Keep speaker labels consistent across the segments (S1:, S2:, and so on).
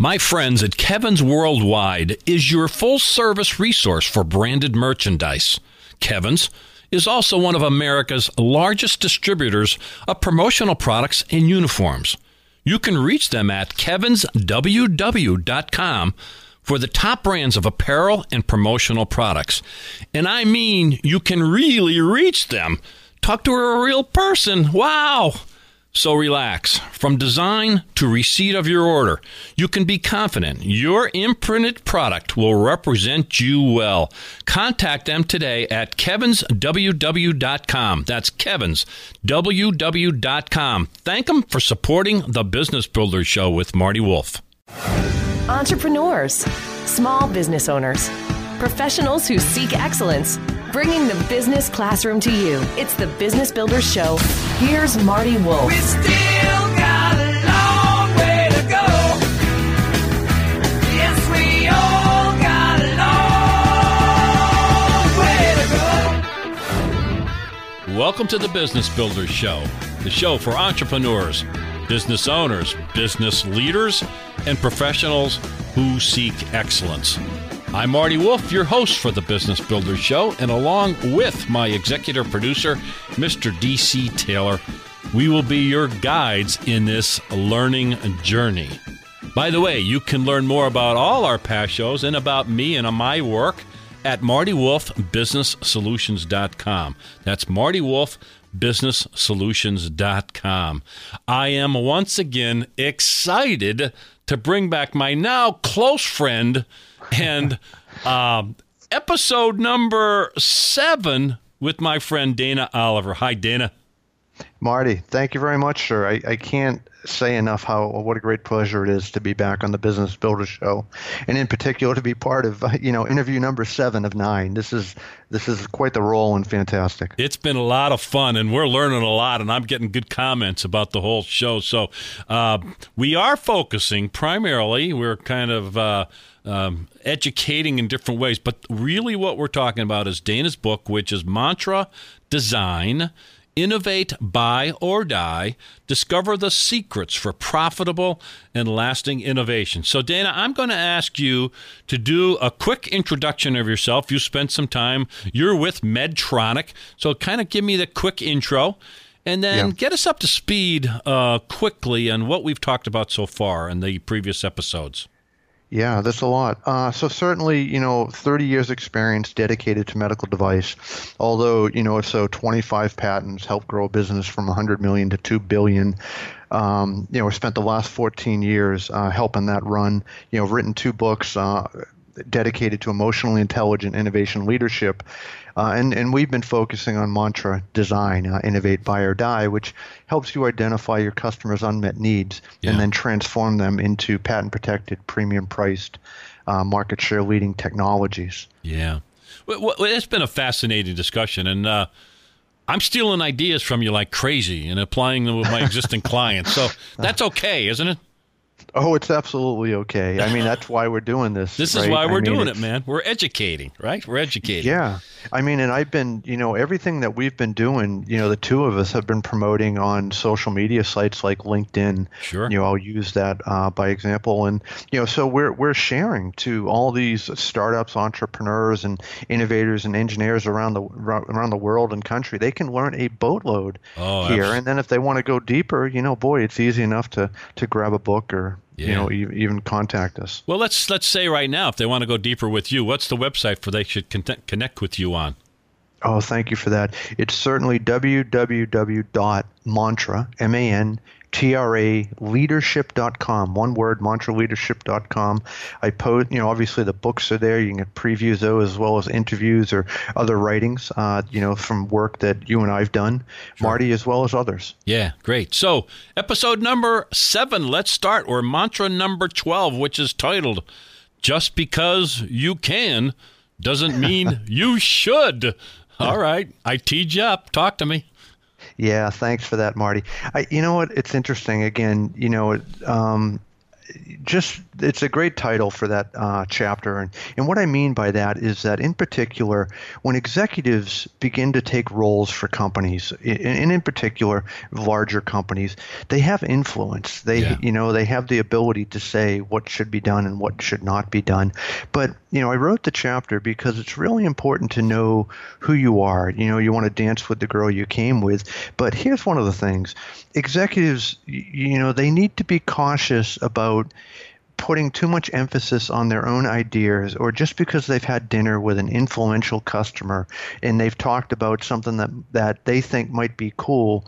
S1: My friends at Kevin's Worldwide is your full service resource for branded merchandise. Kevin's is also one of America's largest distributors of promotional products and uniforms. You can reach them at kevinsww.com for the top brands of apparel and promotional products. And I mean, you can really reach them. Talk to a real person. Wow! So relax. From design to receipt of your order, you can be confident your imprinted product will represent you well. Contact them today at kevinsww.com. That's kevinsww.com. Thank them for supporting the Business Builder Show with Marty Wolff.
S2: Entrepreneurs, small business owners, professionals who seek excellence bringing the business classroom to you. It's the Business Builder Show. Here's Marty Wolff.
S3: We still got a long way to go. Yes, we all got a long way to go.
S1: Welcome to the Business Builders Show, the show for entrepreneurs, business owners, business leaders, and professionals who seek excellence. I'm Marty Wolff, your host for the Business Builders Show, and along with my executive producer, Mr. DC Taylor, we will be your guides in this learning journey. By the way, you can learn more about all our past shows and about me and my work at martywolfbusinesssolutions.com. That's Marty Wolff businesssolutions.com. I am once again excited to bring back my now close friend and um, episode number seven with my friend Dana Oliver. Hi, Dana.
S4: Marty, thank you very much, sir. I, I can't say enough how what a great pleasure it is to be back on the Business Builder Show, and in particular to be part of you know interview number seven of nine. This is this is quite the role and fantastic.
S1: It's been a lot of fun, and we're learning a lot, and I'm getting good comments about the whole show. So uh, we are focusing primarily. We're kind of. Uh, um, educating in different ways, but really what we're talking about is Dana's book, which is Mantra Design Innovate, Buy, or Die. Discover the secrets for profitable and lasting innovation. So, Dana, I'm going to ask you to do a quick introduction of yourself. You spent some time, you're with Medtronic. So, kind of give me the quick intro and then yeah. get us up to speed uh, quickly on what we've talked about so far in the previous episodes.
S4: Yeah, that's a lot. Uh, so certainly, you know, 30 years experience dedicated to medical device. Although, you know, so 25 patents help grow a business from 100 million to 2 billion. Um, you know, we spent the last 14 years uh, helping that run. You know, written two books. Uh, dedicated to emotionally intelligent innovation leadership. Uh, and, and we've been focusing on mantra design, uh, innovate, buy, or die, which helps you identify your customers' unmet needs yeah. and then transform them into patent protected, premium priced, uh, market share leading technologies.
S1: Yeah. Well, it's been a fascinating discussion. And, uh, I'm stealing ideas from you like crazy and applying them with my existing clients. So that's okay, isn't it?
S4: Oh, it's absolutely okay. I mean, that's why we're doing this.
S1: this
S4: right?
S1: is why we're
S4: I mean,
S1: doing it, man. We're educating, right? We're educating.
S4: Yeah. I mean, and I've been, you know, everything that we've been doing, you know, the two of us have been promoting on social media sites like LinkedIn.
S1: Sure.
S4: You know, I'll use that uh, by example, and you know, so we're we're sharing to all these startups, entrepreneurs, and innovators and engineers around the around the world and country. They can learn a boatload
S1: oh,
S4: here,
S1: absolutely.
S4: and then if they want to go deeper, you know, boy, it's easy enough to to grab a book or yeah. you know e- even contact us.
S1: Well, let's let's say right now, if they want to go deeper with you, what's the website for they should connect, connect with you on?
S4: Oh, thank you for that. It's certainly www.mantra, M-A-N, T-R-A, leadership.com. One word, mantraleadership.com. I post, you know, obviously the books are there. You can get previews those as well as interviews or other writings, uh, you know, from work that you and I've done, sure. Marty, as well as others.
S1: Yeah, great. So, episode number seven, let's start, or mantra number 12, which is titled, Just Because You Can Doesn't Mean You Should. All right. I teed you up. Talk to me.
S4: Yeah, thanks for that, Marty. I, you know what? It's interesting. Again, you know, um, just it's a great title for that uh, chapter, and and what I mean by that is that in particular, when executives begin to take roles for companies, and in particular larger companies, they have influence. They
S1: Yeah.
S4: you know they have the ability to say what should be done and what should not be done. But you know I wrote the chapter because it's really important to know who you are. You know you want to dance with the girl you came with, but here's one of the things: executives, you know, they need to be cautious about putting too much emphasis on their own ideas or just because they've had dinner with an influential customer and they've talked about something that that they think might be cool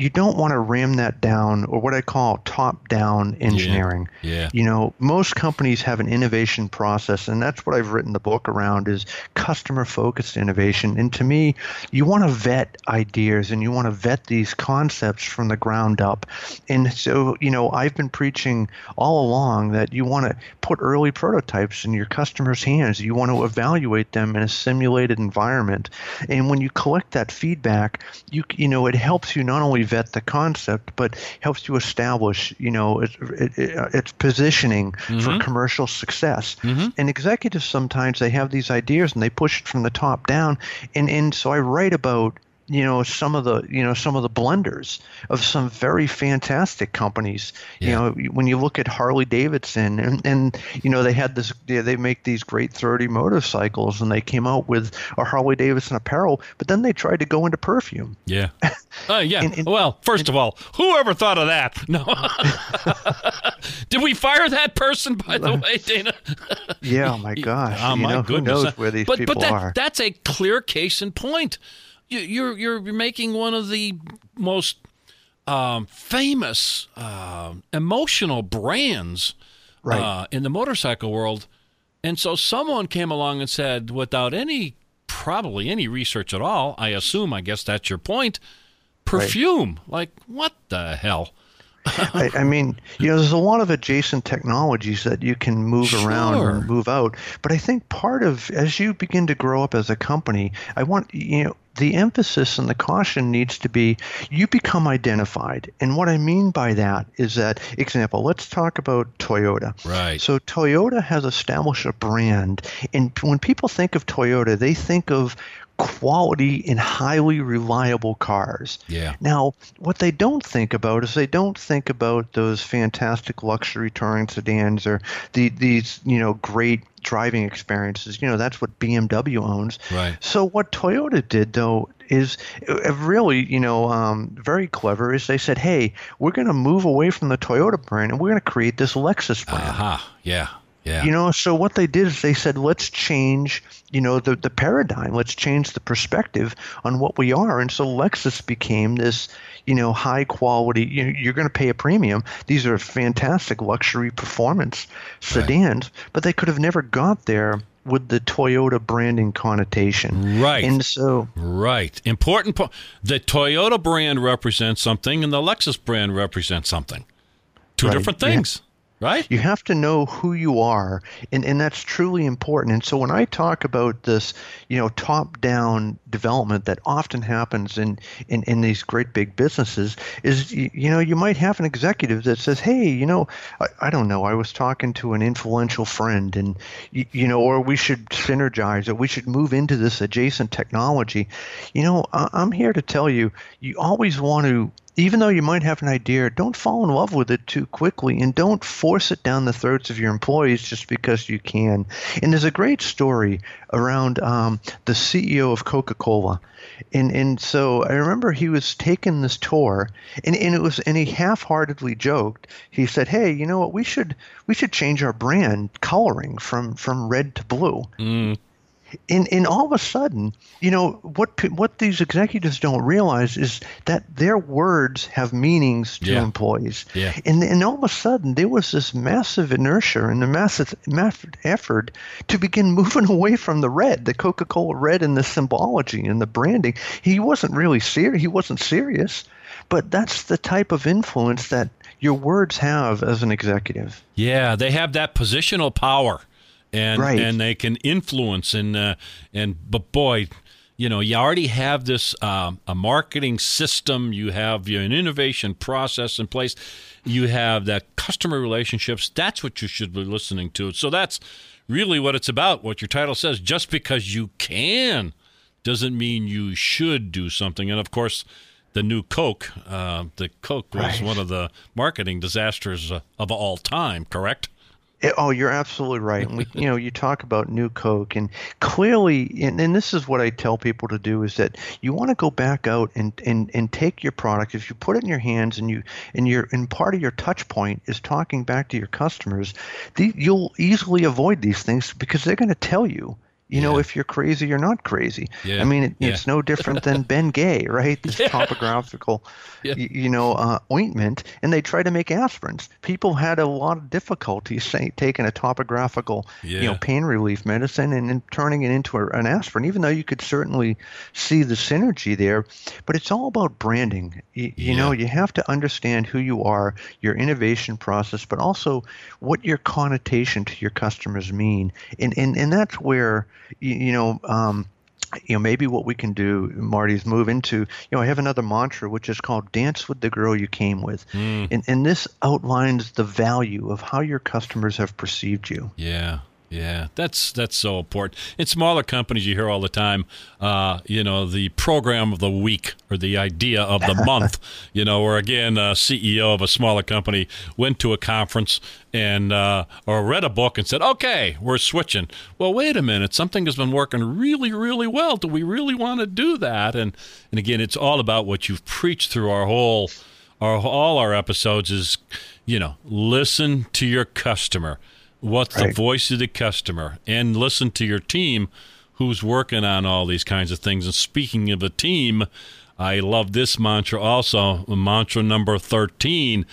S4: you don't want to ram that down or what I call top down engineering.
S1: Yeah.
S4: You know, most companies have an innovation process and that's what I've written the book around is customer focused innovation. And to me, you want to vet ideas and you want to vet these concepts from the ground up. And so, you know, I've been preaching all along that you want to put early prototypes in your customers' hands. You want to evaluate them in a simulated environment. And when you collect that feedback, you you know, it helps you not only vet the concept, but helps you establish, you know, its, it, it, uh, its positioning for mm-hmm. commercial success. Mm-hmm. And executives sometimes they have these ideas and they push it from the top down. And and so I write about you know some of the you know some of the blunders of some very fantastic companies you know when you look at Harley Davidson and and you know they had this they, make these great 30 motorcycles and they came out with a Harley Davidson apparel but then they tried to go into perfume
S1: Yeah. Uh, yeah.
S4: And- and-
S1: well, first of all, whoever thought of that? No. Did we fire that person, by the way, Dana?
S4: yeah oh my gosh
S1: Oh,
S4: you
S1: my
S4: know,
S1: goodness.
S4: who knows where these
S1: but,
S4: people
S1: but that,
S4: are
S1: That's a clear case in point. You, you're you're making one of the most um, famous uh, emotional brands
S4: Right.
S1: uh, in the motorcycle world, and so someone came along and said, without any probably any research at all, I assume, I guess that's your point, perfume. Like what the hell?
S4: I, I mean, you know, there's a lot of adjacent technologies that you can move around or move out. But I think part of as you begin to grow up as a company, I want you know the emphasis and the caution needs to be you become identified. And what I mean by that is that, example, let's talk about Toyota.
S1: Right.
S4: So Toyota has established a brand, and when people think of Toyota, they think of quality and highly reliable cars.
S1: Yeah.
S4: Now, what they don't think about is they don't think about those fantastic luxury touring sedans or the, these, you know, great driving experiences. You know, that's what BMW owns.
S1: Right.
S4: So what Toyota did though is uh, really, you know, um, very clever. Is they said, hey, we're going to move away from the Toyota brand and we're going to create this Lexus brand.
S1: Aha. Yeah. Yeah.
S4: You know, so what they did is they said, let's change, you know, the, the paradigm. Let's change the perspective on what we are. And so Lexus became this, you know, high quality. You know, you're going to pay a premium. These are fantastic luxury performance sedans, but they could have never got there with the Toyota branding connotation.
S1: Right.
S4: And so,
S1: Right. Important point. The Toyota brand represents something and the Lexus brand represents something. Two
S4: Right,
S1: different
S4: yeah.
S1: Right?
S4: You have to know who you are, and, and that's truly important. And so when I talk about this, you know, top-down development that often happens in, in, in these great big businesses is, you, you know, you might have an executive that says, hey, you know, I, I don't know, I was talking to an influential friend, and, you, you know, or we should synergize, or we should move into this adjacent technology. You know, I, I'm here to tell you, you always want to even though you might have an idea, don't fall in love with it too quickly and don't force it down the throats of your employees just because you can. And there's a great story around um, the CEO of Coca Cola. And, and so I remember he was taking this tour and, and it was and he half-heartedly joked he said hey you know what we should we should change our brand coloring from from red to blue and and all of a sudden, you know what what these executives don't realize is that their words have meanings to
S1: Yeah.
S4: employees.
S1: Yeah.
S4: And and all of a sudden, there was this massive inertia and a massive, massive effort to begin moving away from the red, the Coca-Cola red, and the symbology and the branding. He wasn't really serious. He wasn't serious, but that's the type of influence that your words have as an executive.
S1: Yeah, they have that positional power, and
S4: Right.
S1: and they can influence. And uh, and but boy, you know you already have this um, a marketing system. You have your an innovation process in place. You have that customer relationships. That's what you should be listening to. So that's really what it's about. What your title says just because you can doesn't mean you should do something. And of course the new coke uh, the coke was
S4: Right.
S1: one of the marketing disasters uh, of all time correct
S4: It- oh, you're absolutely right. And we, you know, you talk about new Coke, and clearly, and, and this is what I tell people to do: is that you want to go back out and, and and take your product. If you put it in your hands, and you and your and part of your touch point is talking back to your customers, the, you'll easily avoid these things because they're going to tell you. You know, if you're crazy you're not crazy.
S1: Yeah,
S4: I mean, it,
S1: yeah.
S4: it's no different than Ben Gay, right? This topographical,
S1: Yeah.
S4: y- you know, uh, ointment, and they try to make aspirins. People had a lot of difficulty say, taking a topographical, you know, pain relief medicine and then turning it into a, an aspirin. Even though you could certainly see the synergy there, but it's all about branding. You, you know, you have to understand who you are, your innovation process, but also what your connotation to your customers mean, and and and that's where you, you know. Um, you know, maybe what we can do, Marty, is move into, you know, I have another mantra which is called dance with the girl you came with. And, and this outlines the value of how your customers have perceived you.
S1: Yeah, yeah, that's that's so important. In smaller companies, you hear all the time, uh, you know, the program of the week or the idea of the month. You know, or again, a CEO of a smaller company went to a conference and uh, or read a book and said, "Okay, we're switching." Well, wait a minute, something has been working really, really well. Do we really want to do that? And and again, it's all about what you've preached through our whole our all our episodes is you know listen to your customer what's the voice of the customer. And listen to your team who's working on all these kinds of things. And speaking of a team i love this mantra also mantra number 13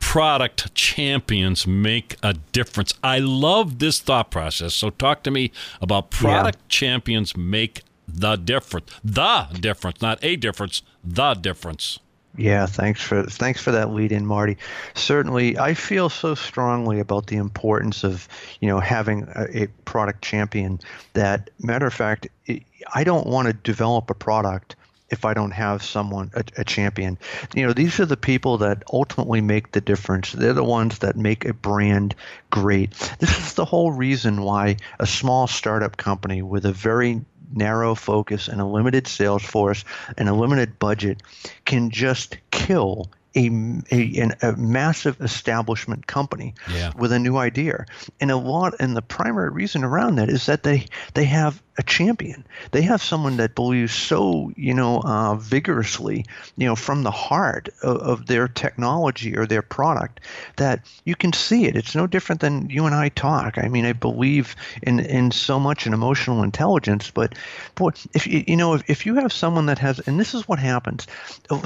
S1: product champions make a difference. I love this thought process. So talk to me about product champions make the difference the difference not a difference the difference
S4: Yeah, thanks for thanks for that lead in, Marty. Certainly, I feel so strongly about the importance of you know having a, a product champion. That matter of fact, I- don't want to develop a product if I don't have someone a, a champion. You know, these are the people that ultimately make the difference. They're the ones that make a brand great. This is the whole reason why a small startup company with a very narrow focus and a limited sales force and a limited budget can just kill a, a, an- a massive establishment company
S1: Yeah.
S4: with a new idea. And a lot, and the primary reason around that is that they they have a champion. They have someone that believes so you know uh, vigorously, you know, from the heart of, of their technology or their product that you can see it. It's no different than you and I talk. I mean, I believe in in so much in emotional intelligence, but boy, if you you know if, if you have someone that has, and this is what happens,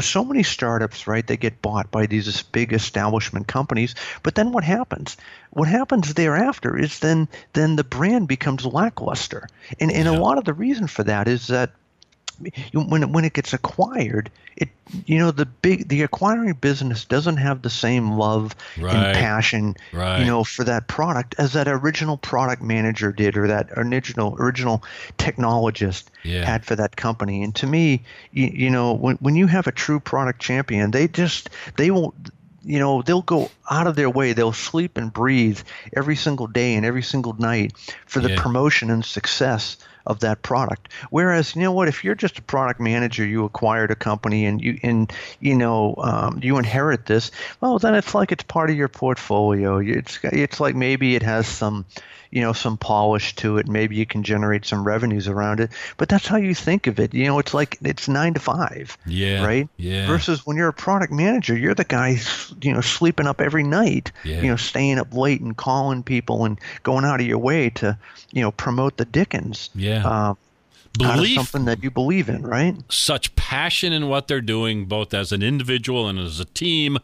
S4: so many startups, right? They get bought by these big establishment companies, but then what happens? What happens thereafter is then then the brand becomes lackluster, and and a lot of the reason for that is that when it, when it gets acquired, it you know the big the acquiring business doesn't have the same love
S1: Right.
S4: and passion
S1: Right.
S4: you know for that product as that original product manager did or that original original technologist
S1: Yeah.
S4: had for that company. And to me, you, you know when when you have a true product champion, they just they will you know they'll go out of their way they'll sleep and breathe every single day and every single night for the
S1: Yeah.
S4: promotion and success of that product whereas you know what if you're just a product manager you acquired a company and you and you know um, you inherit this well then it's like it's part of your portfolio it's it's like maybe it has some you know some polish to it maybe you can generate some revenues around it but that's how you think of it you know it's like it's nine to five
S1: Yeah,
S4: right
S1: yeah.
S4: versus when you're a product manager you're the guy you know sleeping up every night
S1: Yeah.
S4: you know staying up late and calling people and going out of your way to you know promote the dickens
S1: Yeah.
S4: Out um, of
S1: Belief
S4: something that you believe in right
S1: such passion in what they're doing, both as an individual and as a team,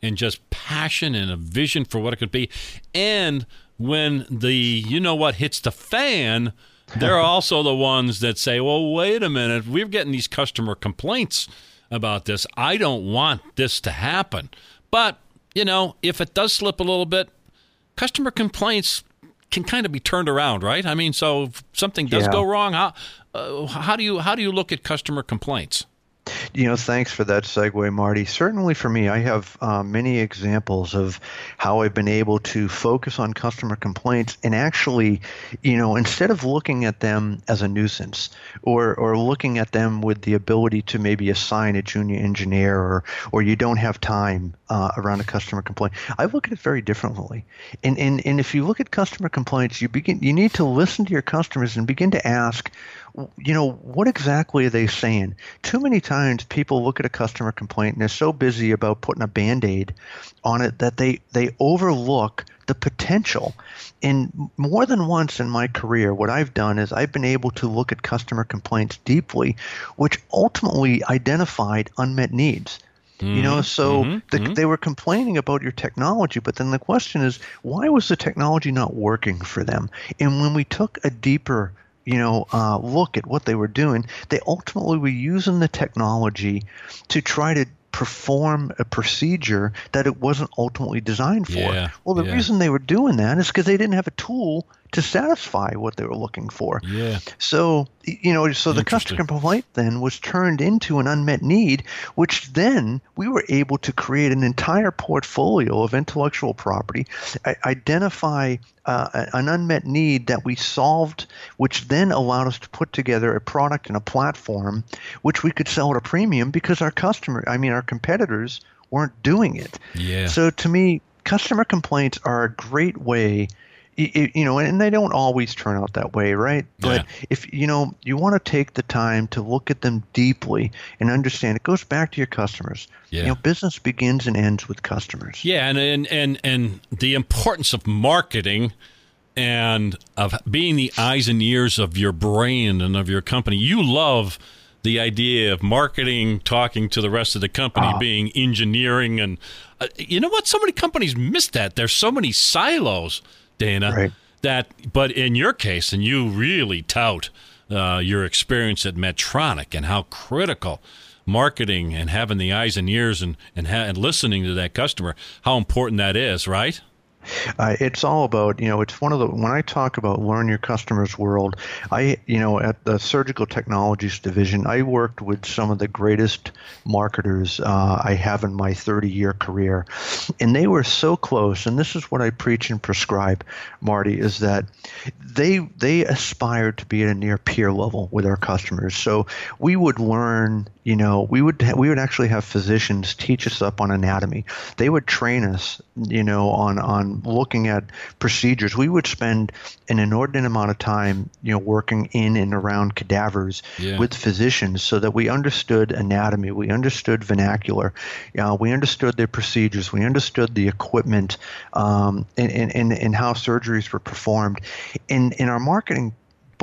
S1: and just passion and a vision for what it could be. And when the you know what hits the fan, they're also the ones that say, "Well, wait a minute, we're getting these customer complaints about this. I don't want this to happen." But you know, if it does slip a little bit, customer complaints can kind of be turned around, right? I mean, so if something does
S4: Yeah.
S1: go wrong, how uh, how do you how do you look at customer complaints?
S4: You know, thanks for that segue, Marty. Certainly for me, I have uh, many examples of how I've been able to focus on customer complaints and actually, you know, instead of looking at them as a nuisance or, or looking at them with the ability to maybe assign a junior engineer or, or you don't have time uh, around a customer complaint, I look at it very differently. And, and, and if you look at customer complaints, you begin you need to listen to your customers and begin to ask, you know, what exactly are they saying? Too many times people look at a customer complaint and they're so busy about putting a band-aid on it that they they overlook the potential. And more than once in my career, what I've done is I've been able to look at customer complaints deeply, which ultimately identified unmet needs. You know, mm-hmm. so mm-hmm. the, mm-hmm. they were complaining about your technology, but then the question is, why was the technology not working for them? And when we took a deeper you know, uh, look at what they were doing, they ultimately were using the technology to try to perform a procedure that it wasn't ultimately designed for.
S1: Yeah,
S4: well, the
S1: yeah.
S4: reason they were doing that is because they didn't have a tool to satisfy what they were looking for.
S1: Yeah.
S4: So, you know, so the customer complaint then was turned into an unmet need, which then we were able to create an entire portfolio of intellectual property, identify uh, an unmet need that we solved, which then allowed us to put together a product and a platform which we could sell at a premium because our customer, I mean, our competitors weren't doing it.
S1: Yeah.
S4: So to me, customer complaints are a great way. Y- You know, and they don't always turn out that way, right? But if you know, you want to take the time to look at them deeply and understand. It goes back to your customers.
S1: Yeah.
S4: You know, business begins and ends with customers.
S1: Yeah, and and and and the importance of marketing and of being the eyes and ears of your brand and of your company. You love the idea of marketing talking to the rest of the company being engineering and uh, you know what so many companies miss that there's so many silos Dana
S4: Right.
S1: that but in your case and you really tout uh, your experience at Medtronic and how critical marketing and having the eyes and ears and and, ha- and listening to that customer how important that is right
S4: Uh, it's all about you know it's one of the when I talk about learn your customers world I you know at the surgical technologies division I worked with some of the greatest marketers uh, I have in my 30 year career. And they were so close and this is what I preach and prescribe Marty is that they they aspired to be at a near peer level with our customers. So we would learn you know we would ha- we would actually have physicians teach us up on anatomy. They would train us you know on on looking at procedures we would spend an inordinate amount of time you know working in and around cadavers
S1: Yeah.
S4: with physicians so that we understood anatomy we understood vernacular uh, we understood their procedures we understood the equipment um, and, and, and, and how surgeries were performed in in our marketing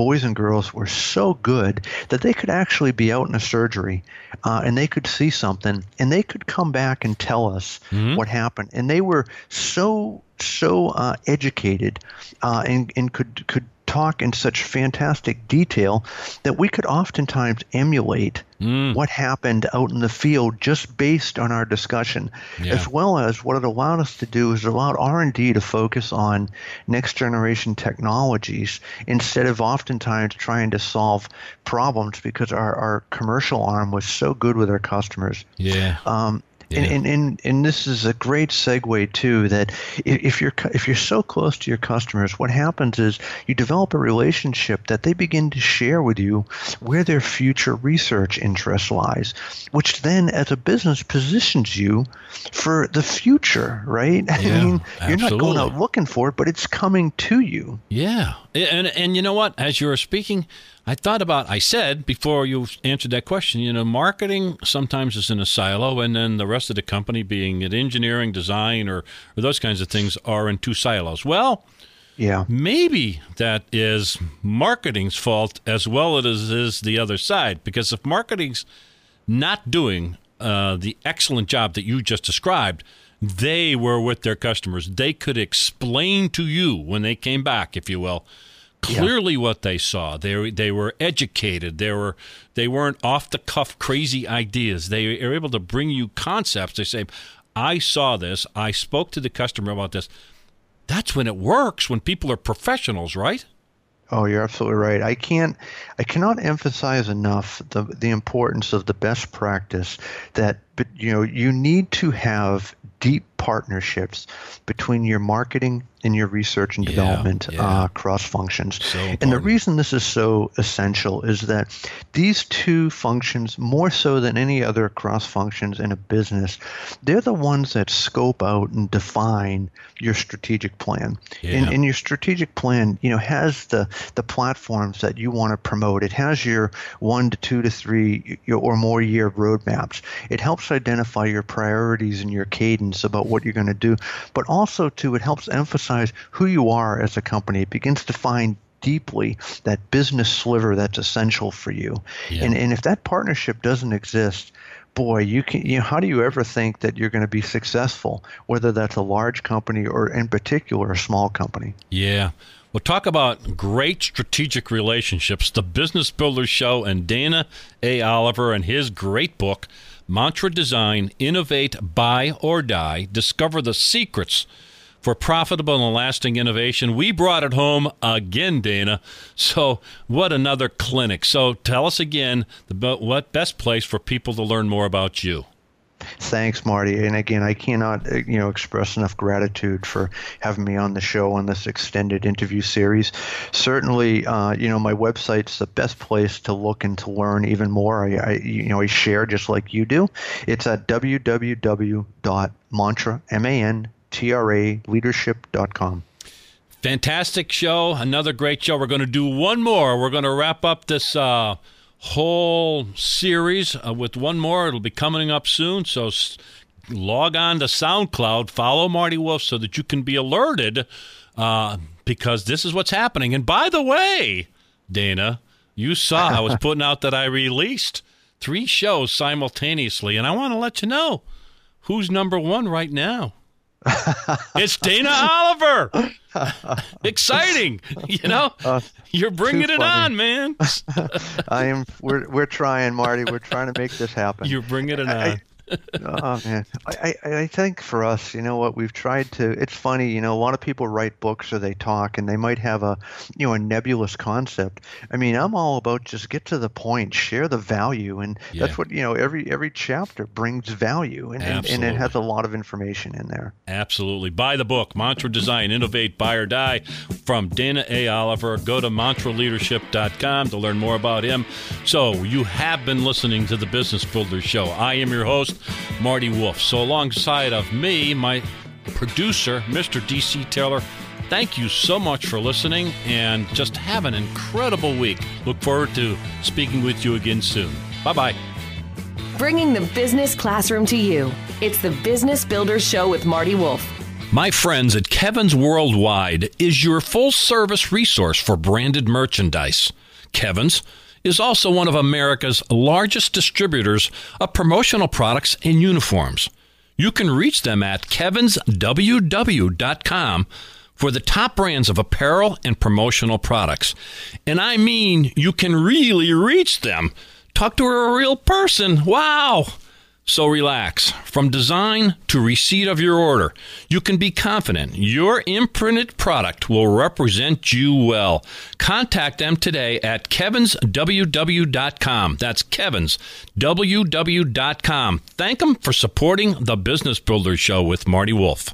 S4: boys and girls were so good that they could actually be out in a surgery uh, and they could see something and they could come back and tell us what happened. And they were so so uh, educated uh, and, and could could talk in such fantastic detail that we could oftentimes emulate what happened out in the field just based on our discussion
S1: Yeah.
S4: as well as what it allowed us to do is it allowed r&d to focus on next generation technologies instead of oftentimes trying to solve problems because our, our commercial arm was so good with our customers.
S1: Yeah.
S4: Um,
S1: Yeah.
S4: and, and, and, and this is a great segue too that if you're if you're so close to your customers, what happens is you develop a relationship that they begin to share with you where their future research interest lies, which then as a business positions you for the future, right? I mean, you're not going out looking for it, but it's coming to you.
S1: Yeah, and and you know what? As you were speaking, I thought about. I said before you answered that question. You know, marketing sometimes is in a silo, and then the rest of the company, being it engineering, design, or or those kinds of things, are in two silos. Well,
S4: Yeah.
S1: maybe that is marketing's fault as well as is the other side. Because if marketing's not doing uh, the excellent job that you just described, they were with their customers. They could explain to you when they came back, if you will, clearly what they saw. They they were educated. They were they weren't off the cuff crazy ideas. They are able to bring you concepts. They say, "I saw this. I spoke to the customer about this." that's when it works, when people are professionals, right?
S4: Oh, you're absolutely right. I can't, I cannot emphasize enough the the importance of the best practice that, but you know, you need to have deep partnerships between your marketing and your research and
S1: Yeah,
S4: development
S1: yeah.
S4: uh, cross functions.
S1: So
S4: and the reason this is so essential is that these two functions, more so than any other cross functions in a business, they're the ones that scope out and define your strategic plan. And,
S1: Yeah.
S4: and your strategic plan, you know, has the the platforms that you want to promote. It has your one to two to three or more year roadmaps. It helps identify your priorities and your cadence about what you're going to do, but also too it helps emphasize who you are as a company. It begins to find deeply that business sliver that's essential for you.
S1: Yeah.
S4: And and if that partnership doesn't exist, boy, you can you know, how do you ever think that you're going to be successful, whether that's a large company or in particular a small company?
S1: Yeah. We'll talk about great strategic relationships, the Business Builders Show, and Dana A. Oliver and his great book, Mantra Design Innovate, Buy, or Die Discover the Secrets for Profitable and Lasting Innovation. We brought it home again, Dana. So, what another clinic. So, tell us again the, what best place for people to learn more about you.
S4: Thanks, Marty. And again, I cannot, uh, you know, express enough gratitude for having me on the show on this extended interview series. Certainly, uh, you know, my website's the best place to look and to learn even more. I, I you know, I share just like you do. It's at www.mantra, M-A-N-T-R-A, leadership.com.
S1: Fantastic show. Another great show. We're going to do one more. We're going to wrap up this uh, whole series uh, with one more. It'll be coming up soon. So s- log on to SoundCloud, follow Marty Wolff so that you can be alerted uh, because this is what's happening. And by the way, Dana, you saw I was putting out that I released three shows simultaneously. And I want to let you know who's number one right now. It's Dana Oliver. Exciting, you know. Uh, uh, You're bringing it on, man.
S4: I am. We're we're trying, Marty. We're trying to make this happen.
S1: You're bringing it
S4: I-
S1: on.
S4: Oh man, I, I I think for us, you know what we've tried to. It's funny, you know, a lot of people write books or they talk, and they might have a, you know, a nebulous concept. I mean, I'm all about just get to the point, share the value, and
S1: Yeah.
S4: that's what you know. Every every chapter brings value, and, and, and it has a lot of information in there.
S1: Absolutely. Buy the book, Mantra Design, Innovate, Buy or Die, from Dana A. Oliver. Go to mantraleadership.com to learn more about him. So, you have been listening to the Business Builders Show. I am your host, Marty Wolff. So, alongside of me, my producer, Mr. DC Taylor, thank you so much for listening and just have an incredible week. Look forward to speaking with you again soon. Bye bye.
S2: Bringing the business classroom to you. It's the Business Builders Show with Marty Wolff.
S1: My friends at Kevin's Worldwide is your full service resource for branded merchandise. Kevin's is also one of America's largest distributors of promotional products and uniforms. You can reach them at kevinsww.com for the top brands of apparel and promotional products. And I mean, you can really reach them. Talk to a real person. Wow. So relax. From design to receipt of your order, you can be confident your imprinted product will represent you well. Contact them today at kevinsww.com. That's kevinsww.com. Thank them for supporting the Business Builder Show with Marty Wolff.